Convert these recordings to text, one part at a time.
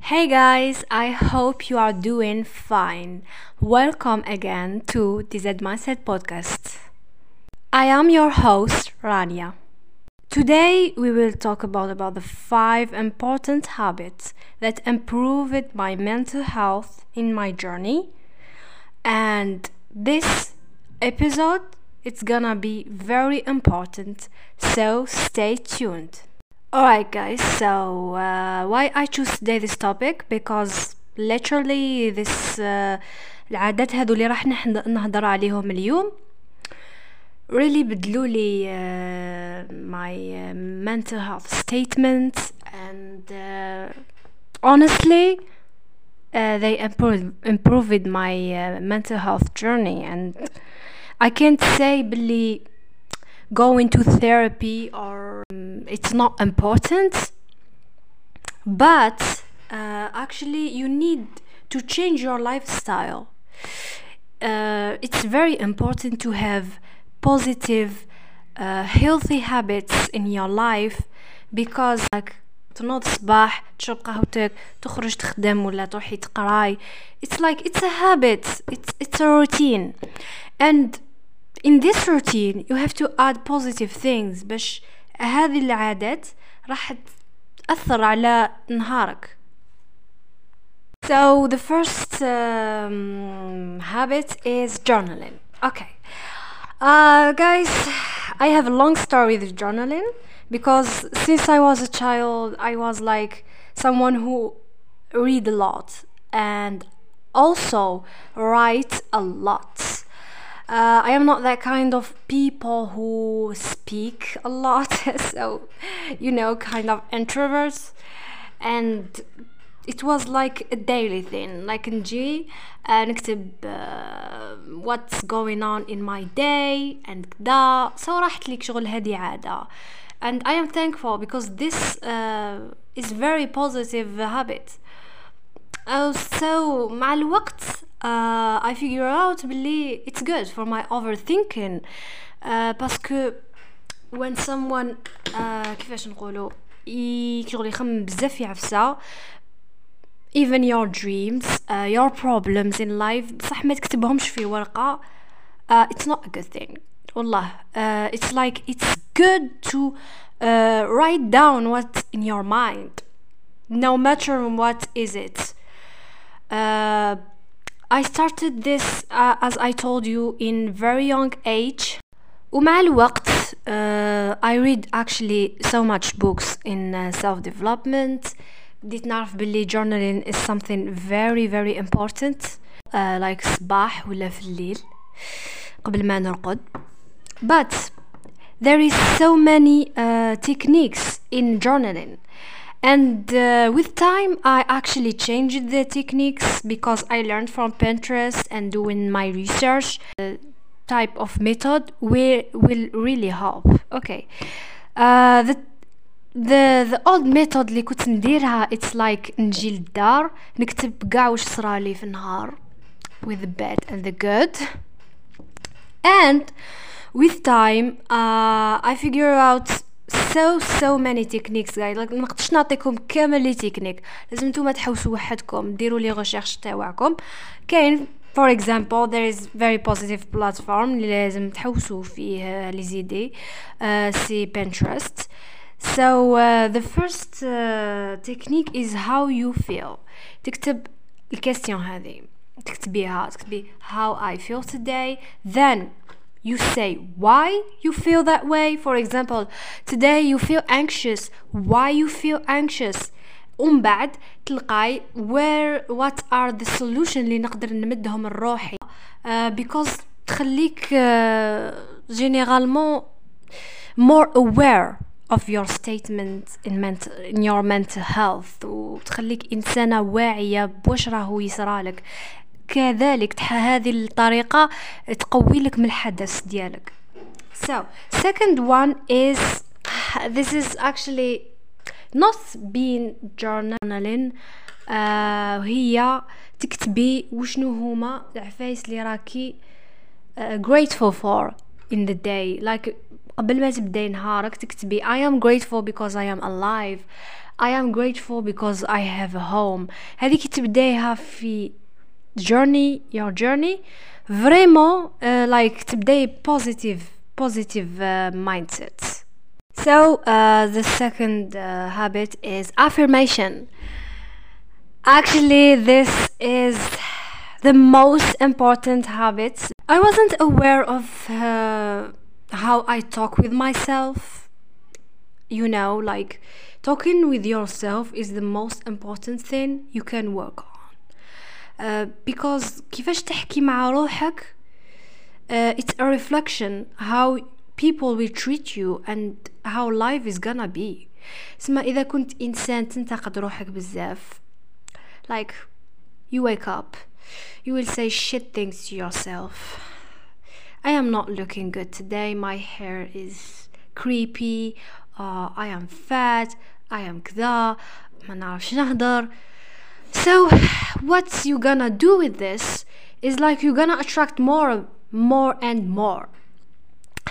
Hey guys, I hope you are doing fine. Welcome again to Z Mindset podcast. I am your host, Rania. Today we will talk about about the five important habits that improved my mental health in my journey. And this episode it's gonna be very important, so stay tuned. Alright, guys, so uh, why I choose today this topic because literally this uh, العادات هذو اللي راح نحن- نهضر عليهم اليوم really بدلوا لي uh, my uh, mental health statement and uh, honestly uh, they improved, improved my uh, mental health journey and I can't say باللي going to therapy or um, it's not important but uh, actually you need to change your lifestyle uh, it's very important to have positive uh, healthy habits in your life because like تنوض الصباح تشرب قهوتك تخرج تخدم ولا تروحي تقراي it's like it's a habit it's it's a routine and in this routine you have to add positive things باش هذه العادات راح تأثر على نهارك so the first um, habit is journaling okay uh, guys I have a long story with journaling because since I was a child I was like someone who read a lot and also write a lot uh, I am not that kind of people who speak a lot, so you know, kind of introverts, and it was like a daily thing. Like نجي uh, نكتب uh, what's going on in my day and كدا so راحت ليك شغل هذه عادة and I am thankful because this uh, is very positive habit Oh, so مع الوقت uh, I figure out بلي it's good for my overthinking uh, باسكو when someone uh, كيفاش نقولوا ي- شغل يخمم بزاف في عفسة even your dreams uh, your problems in life بصح ما تكتبهمش في ورقة uh, it's not a good thing والله uh, it's like it's good to uh, write down what's in your mind no matter what is it uh, I started this uh, as I told you in very young age ومع الوقت uh, I read actually so much books in uh, self development بديت نعرف باللي journaling is something very very important uh, like صباح ولا في الليل قبل ما نرقد but there is so many uh, techniques in journaling and uh, with time i actually changed the techniques because i learned from pinterest and doing my research uh, type of method will will really help okay uh, the the the old method اللي كنت نديرها it's like نجي للدار نكتب كاع واش صرالي في النهار with the bad and the good and with time uh, I figure out so so many techniques guys like ما نقدرش نعطيكم كامل لي تكنيك لازم نتوما تحوسوا وحدكم ديروا لي ريشيرش تاعكم كاين for example there is very positive platform اللي لازم تحوسوا فيه لي زيدي uh, سي Pinterest so uh, the first uh, technique is how you feel تكتب الكاستيون هذه تكتبيها تكتبي how I feel today then you say why you feel that way for example today you feel anxious why you feel anxious ومن بعد تلقاي where what are the solution اللي نقدر نمدهم لروحي uh, because تخليك uh, généralement more aware of your statement in mental in your mental health وتخليك إنسانة واعية بواش راهو يصرالك كذلك تح هذه الطريقة تقوي لك من الحدث ديالك so second one is this is actually not being journaling آه هي تكتبي وشنو هما العفايس اللي راكي uh, grateful for in the day like قبل ما تبداي نهارك تكتبي I am grateful because I am alive I am grateful because I have a home هذيك تبدايها في journey your journey vraiment uh, like تبداي positive positive uh, mindset so uh, the second uh, habit is affirmation actually this is the most important habit i wasn't aware of uh, how i talk with myself you know like talking with yourself is the most important thing you can work on uh, because كيفاش تحكي مع روحك uh, it's a reflection how people will treat you and how life is gonna be سما إذا كنت إنسان تنتقد روحك بزاف like you wake up you will say shit things to yourself I am not looking good today my hair is creepy uh, I am fat I am كذا ما نعرفش نهدر So, what you gonna do with this is like you're gonna attract more, more and more.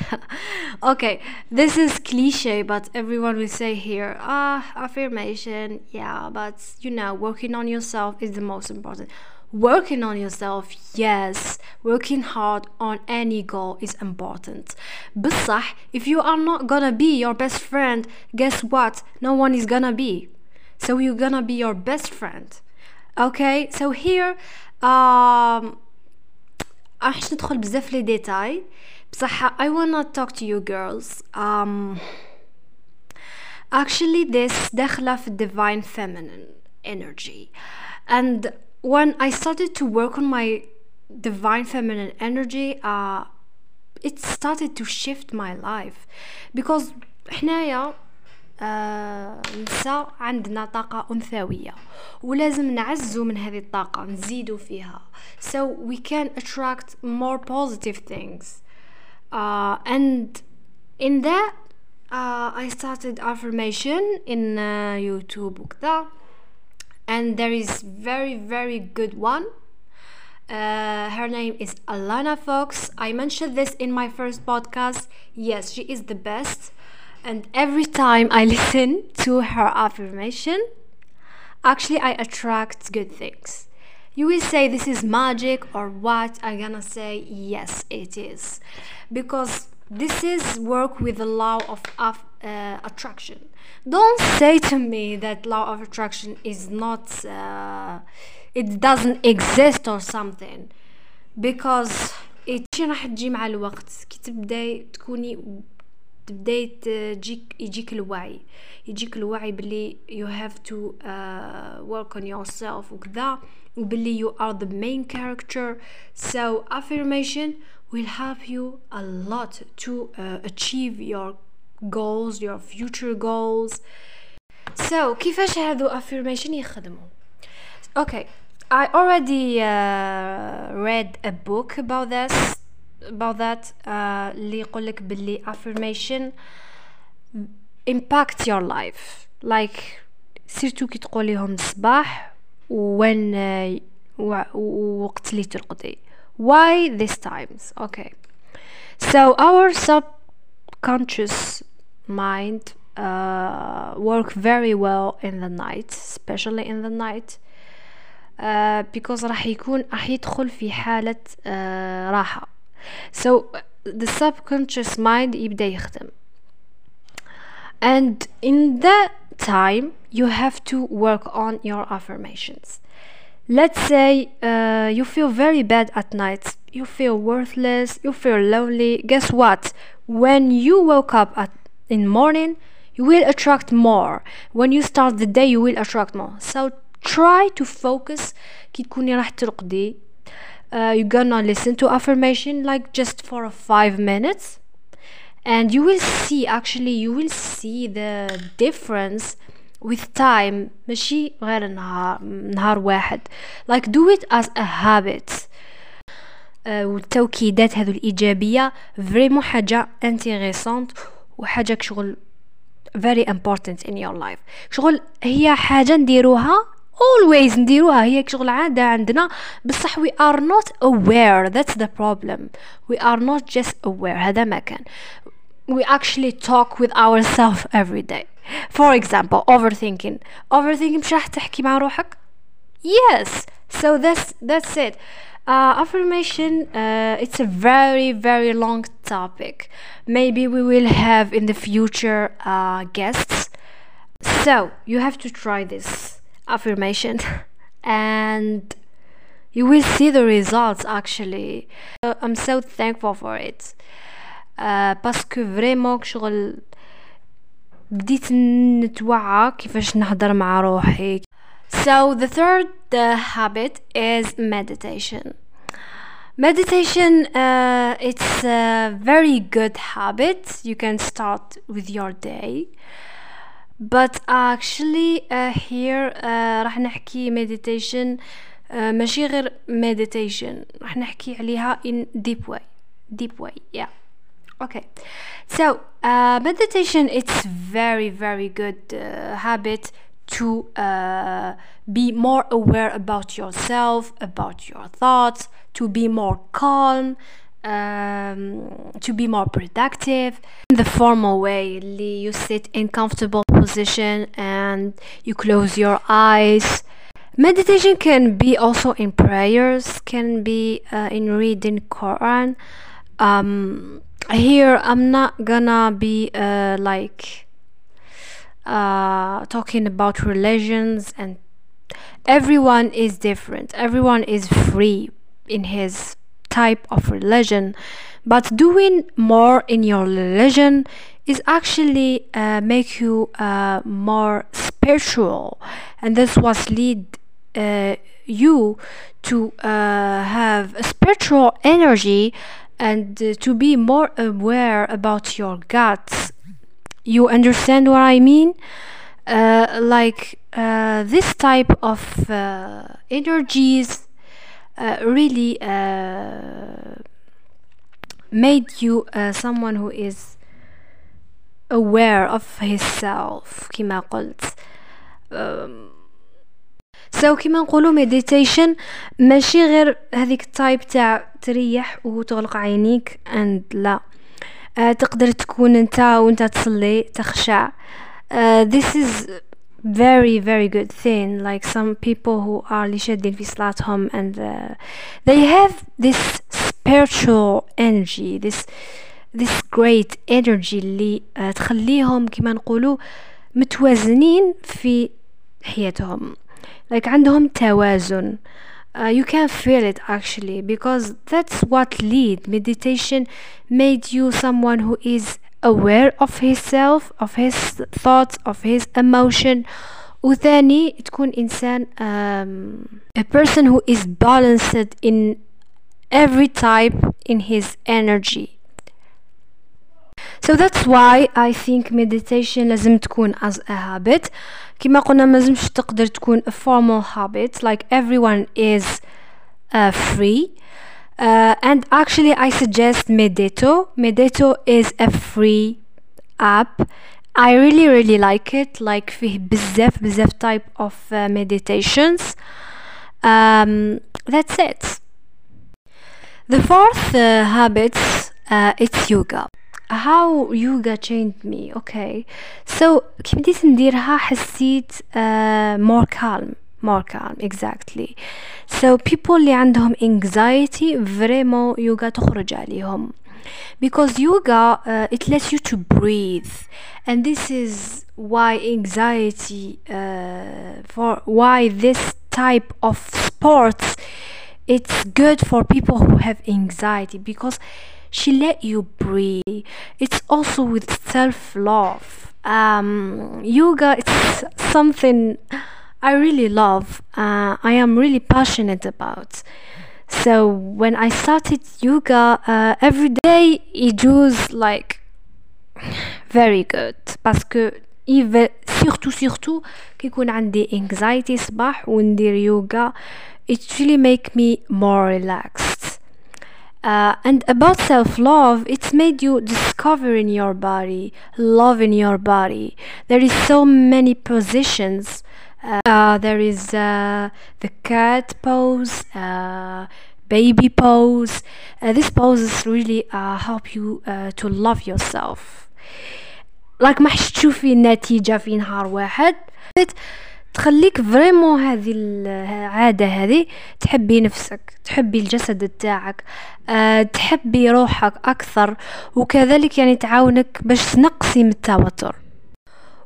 okay, this is cliche, but everyone will say here, ah, affirmation, yeah, but you know, working on yourself is the most important. Working on yourself, yes, working hard on any goal is important. But if you are not gonna be your best friend, guess what? No one is gonna be. So you're gonna be your best friend. okay so here um راح ندخل بزاف لي ديتاي بصح I wanna talk to you girls um actually this داخلة في divine feminine energy and when I started to work on my divine feminine energy uh it started to shift my life because حنايا آه نساء عندنا طاقة أنثوية ولازم نعزو من هذه الطاقة نزيدو فيها. So we can attract more positive things. uh, and in that uh, I started affirmation in uh, YouTube وكذا. And there is very very good one. uh, her name is Alanna Foxx. I mentioned this in my first podcast. Yes, she is the best And every time I listen to her affirmation, actually I attract good things. You will say this is magic or what? I'm gonna say yes, it is. Because this is work with the law of, of uh, attraction. Don't say to me that law of attraction is not, uh, it doesn't exist or something. Because it راح تجي مع الوقت كي تبداي تكوني تبداي تجيك يجيك الوعي يجيك الوعي باللي you have to uh, work on yourself وكذا وباللي you are the main character so affirmation will help you a lot to uh, achieve your goals your future goals so كيفاش هادو affirmation يخدموا okay I already uh, read a book about this about that uh, اللي يقولك باللي affirmation impact your life like سيرتو كي تقوليهم الصباح وين وقت اللي ترقدي why these times okay so our subconscious mind uh, work very well in the night especially in the night uh, because راح يكون راح يدخل في حالة uh, راحة so the subconscious mind يبدأ يخدم and in that time you have to work on your affirmations let's say uh, you feel very bad at night you feel worthless you feel lonely guess what when you woke up at in morning you will attract more when you start the day you will attract more so try to focus كي تكوني راح ترقدي uh, you're gonna listen to affirmation like just for five minutes and you will see actually you will see the difference with time ماشي غير نهار نهار واحد like do it as a habit uh, والتوكيدات هذو الإيجابية فريمون حاجة انتيغيسونت وحاجة كشغل very important in your life شغل هي حاجة نديروها always نديروها هي شغل عادة عندنا بصح we are not aware that's the problem we are not just aware هذا ما كان we actually talk with ourselves every day for example overthinking overthinking مش راح تحكي مع روحك yes so that's that's it uh, affirmation uh, it's a very very long topic maybe we will have in the future uh, guests so you have to try this affirmation and you will see the results actually uh, i'm so thankful for it uh, باسكو فريمون شغل بديت نتوعى كيفاش نهضر مع روحي so the third uh, habit is meditation meditation uh, it's a very good habit you can start with your day but actually uh, here uh, راح نحكي meditation uh, ماشي غير meditation راح نحكي عليها in deep way deep way yeah okay so uh, meditation it's very very good uh, habit to uh, be more aware about yourself about your thoughts to be more calm um, to be more productive. In the formal way you sit in comfortable position and you close your eyes. Meditation can be also in prayers can be uh, in reading quran. Um, here i'm not gonna be uh, like uh, talking about religions and everyone is different. Everyone is free in his type of religion. But doing more in your religion is actually uh, make you uh, more spiritual. And this was lead uh, you to uh, have a spiritual energy and uh, to be more aware about your guts. You understand what i mean? Uh, like this type of energies uh, really uh, made you uh, someone who is aware of himself كما قلت. Um, سو so, كيما نقولوا مديتيشن ماشي غير هذيك التايب تاع تريح وتغلق عينيك اند لا. Uh, تقدر تكون انت وانت تصلي تخشع. Uh, this is very very good thing like some people who are اللي شادين في صلاتهم and uh, they have this spiritual energy this this great energy اللي uh, تخليهم كما نقولوا متوازنين في حياتهم like عندهم توازن uh, you can feel it actually because that's what lead meditation made you someone who is aware of himself of his thoughts of his emotion وثاني تكون إنسان um, a person who is balanced in every type in his energy so that's why I think meditation لازم تكون as a habit كما قلنا ما لازمش تقدر تكون a formal habit like everyone is uh, free Uh, and actually, I suggest Medito. Medito is a free app. I really really like it. Like فيه بزاف type of uh, meditations. Um, that's it. The fourth uh, habits uh, it's yoga. how yoga changed me okay so كي بديت نديرها حسيت uh, more calm more calm exactly so people اللي عندهم anxiety vraiment yoga تخرج عليهم because yoga uh, it lets you to breathe and this is why anxiety uh, for why this type of sports it's good for people who have anxiety because she let you breathe it's also with self-love um, yoga it's something i really love uh, i am really passionate about so when i started yoga uh, every day it was like very good باسكو even surtout surtout كي يكون عندي anxiety صباح وندير يوغا it really make me more relaxed uh, and about self-love it's made you discover in your body love in your body there is so many positions uh, there is uh, the cat pose uh, baby pose. Uh, this poses really uh, help you uh, to love yourself. Like ما حش تشوفي النتيجة في نهار واحد. تخليك فريمون هذه العادة هذه. تحبي نفسك تحبي الجسد تاعك أه تحبي روحك أكثر وكذلك يعني تعاونك باش تنقصي من التوتر.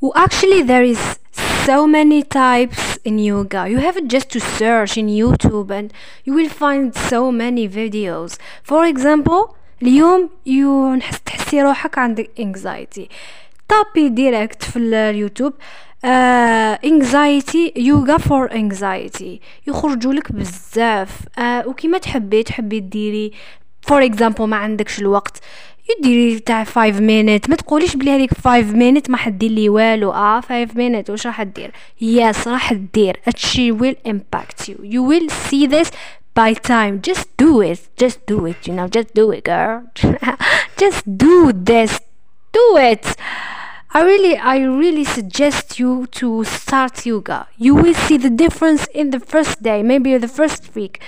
و actually there is so many types in yoga. You have just to search in youtube and you will find so many videos. For example اليوم يو نحس تحسي روحك عندك anxiety. طابي ديريكت في اليوتيوب انكزايتي يوغا فور انكزايتي يخرجوا لك بزاف. uh, وكيما تحبي تحبي ديري فور اكزامبل ما عندكش الوقت. يديري تاع 5 مينيت ما تقوليش بلي هذيك 5 مينيت ما حدير لي والو اه 5 مينيت واش راح دير يس راح دير اتشي ويل امباكت يو يو ويل سي ذس by time just do it just do it you know just do it girl just do this do it I really I really suggest you to start yoga you will see the difference in the first day maybe the first week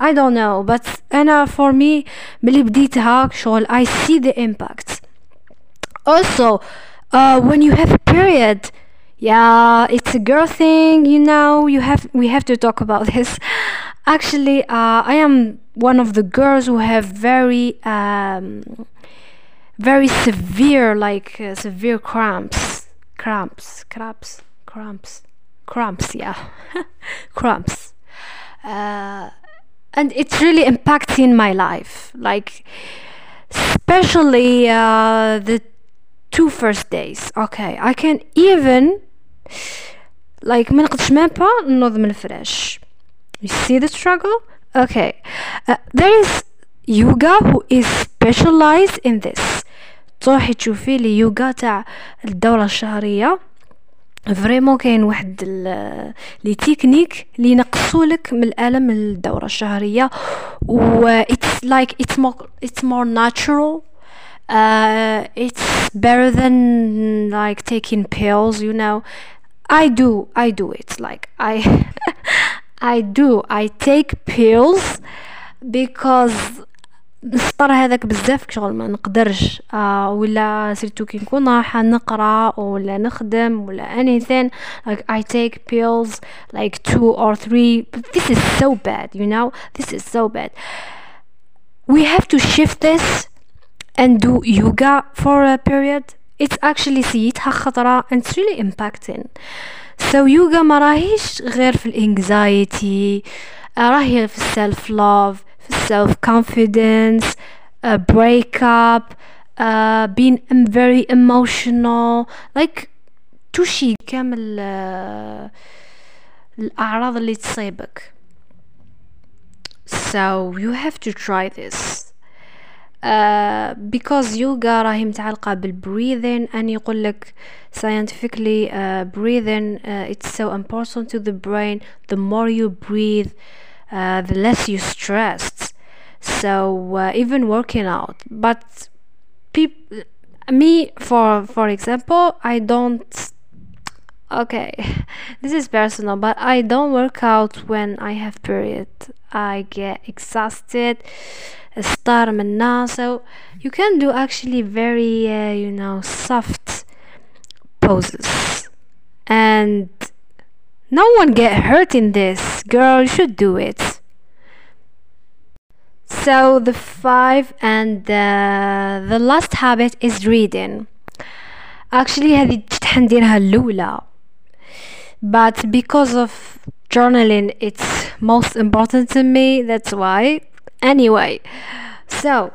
I don't know but أنا for me ملي بديتها شغل I see the impact also uh, when you have a period yeah it's a girl thing you know you have we have to talk about this actually uh, I am one of the girls who have very um, very severe like uh, severe cramps cramps cramps cramps cramps yeah cramps uh, and it's really impacting my life like especially uh, the two first days okay I can even like ما نقدش même pas نوض من الفراش you see the struggle okay uh, there is yoga who is specialized in this تروحي تشوفي لي يوغا تاع الدورة الشهرية فريمون كاين واحد لي تكنيك لي نقصولك من الألم الدورة الشهرية. و اتس لايك اتس مور اتس مور ناتشورال اتس بيتر ذان لايك تيكين بيلز يو نو اي دو اي دو اتس لايك اي اي دو اي تيك بيلز because نسطر هذاك بزاف شغل ما نقدرش آه ولا سيرتو كي نكون رايحه نقرا ولا نخدم ولا anything like I take pills like two or three but this is so bad you know this is so bad we have to shift this and do yoga for a period it's actually سيتها خطرة and it's really impacting so yoga ما راهيش غير في الانكزايتي راهي في السيلف لوف self confidence, a breakup, uh, being very emotional, like تشي كامل uh, الأعراض اللي تصيبك. So you have to try this. Uh, because yoga راهي متعلقة بالبريذين and يقول لك scientifically uh, breathing uh, it's so important to the brain the more you breathe uh, the less you stressed. So uh, even working out. But me for for example i don't okay this is personal but i don't work out when i have period. I get exhausted start so you can do actually very uh, you know soft poses. And no one get hurt in this. Girl, you should do it. So the five and the, the last habit is reading. Actually هذه نديرها الأولى. But because of journaling it's most important to me, that's why. Anyway, so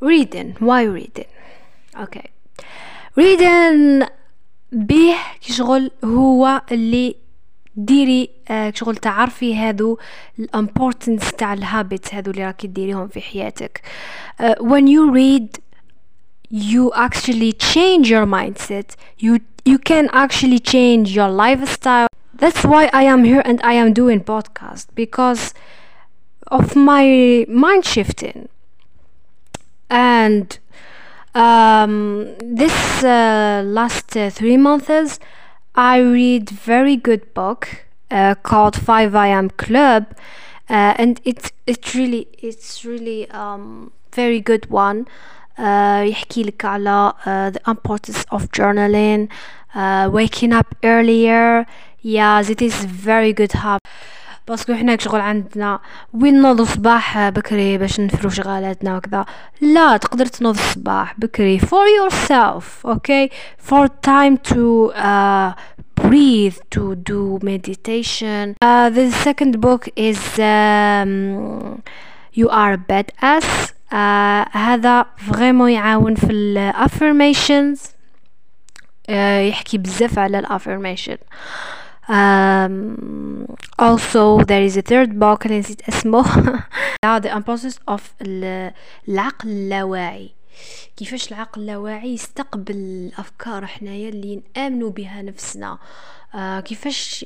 reading. Why reading? Okay. reading به كشغل هو اللي ديري آه شغل تعرفي هادو الامبورتنس تاع الهابيتس هادو اللي راكي ديريهم في حياتك uh, when you read you actually change your mindset you you can actually change your lifestyle that's why I am here and I am doing podcast because of my mind shifting and um, this uh, last uh, three months I read very good book uh, called 5 AM Club uh, and it's it really it's really um, very good one uh, يحكي لك على uh, the importance of journaling uh, waking up earlier yes it is very good habit باسكو حنا كشغل عندنا وين نوض الصباح بكري باش نفرو شغالاتنا وكذا. لا تقدر تنوض الصباح بكري for yourself okay for time to uh, breathe to do meditation. Uh, the second book is um, you are a badass. Uh, هذا فريمون يعاون في الافرميشنز uh, يحكي بزاف على الافرميشن uh, um, also there is a third book نسيت اسمه the importance of العقل اللاواعي. كيفاش العقل اللاواعي يستقبل الأفكار حنايا اللي نامنوا بها نفسنا؟ آه كيفاش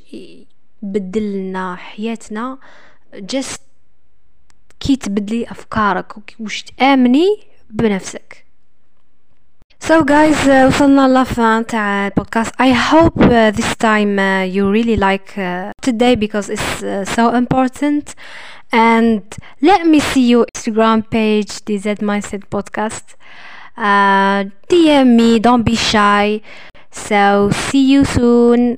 بدلنا حياتنا جست كي تبدلي أفكارك؟ وش تآمني بنفسك؟ So guys, uh, وصلنا لفان تاع البودكاست. I hope uh, this time uh, you really like uh, today because it's uh, so important. And let me see your Instagram page, DZ Mindset Podcast. Uh, DM me, don't be shy. So see you soon.